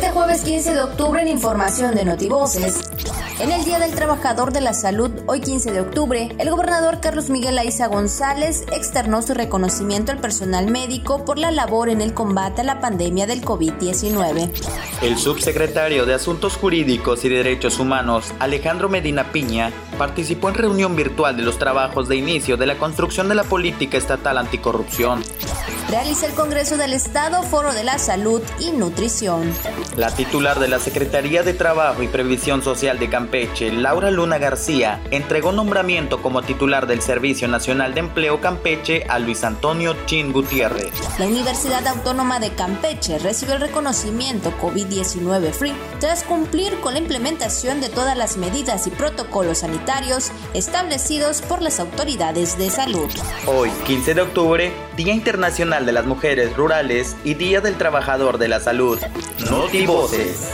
Este jueves 15 de octubre en información de Notivoces. En el Día del Trabajador de la Salud, hoy 15 de octubre, el gobernador Carlos Miguel Aiza González externó su reconocimiento al personal médico por la labor en el combate a la pandemia del COVID-19. El subsecretario de Asuntos Jurídicos y Derechos Humanos, Alejandro Medina Piña, participó en reunión virtual de los trabajos de inicio de la construcción de la política estatal anticorrupción. Realiza el Congreso del Estado Foro de la Salud y Nutrición. La titular de la Secretaría de Trabajo y Previsión Social de Campeche, Laura Luna García, entregó nombramiento como titular del Servicio Nacional de Empleo Campeche a Luis Antonio Chin Gutiérrez. La Universidad Autónoma de Campeche recibió el reconocimiento COVID-19 Free tras cumplir con la implementación de todas las medidas y protocolos sanitarios establecidos por las autoridades de salud. Hoy, 15 de octubre, Día Internacional de las Mujeres Rurales y Día del Trabajador de la Salud. Notivoces.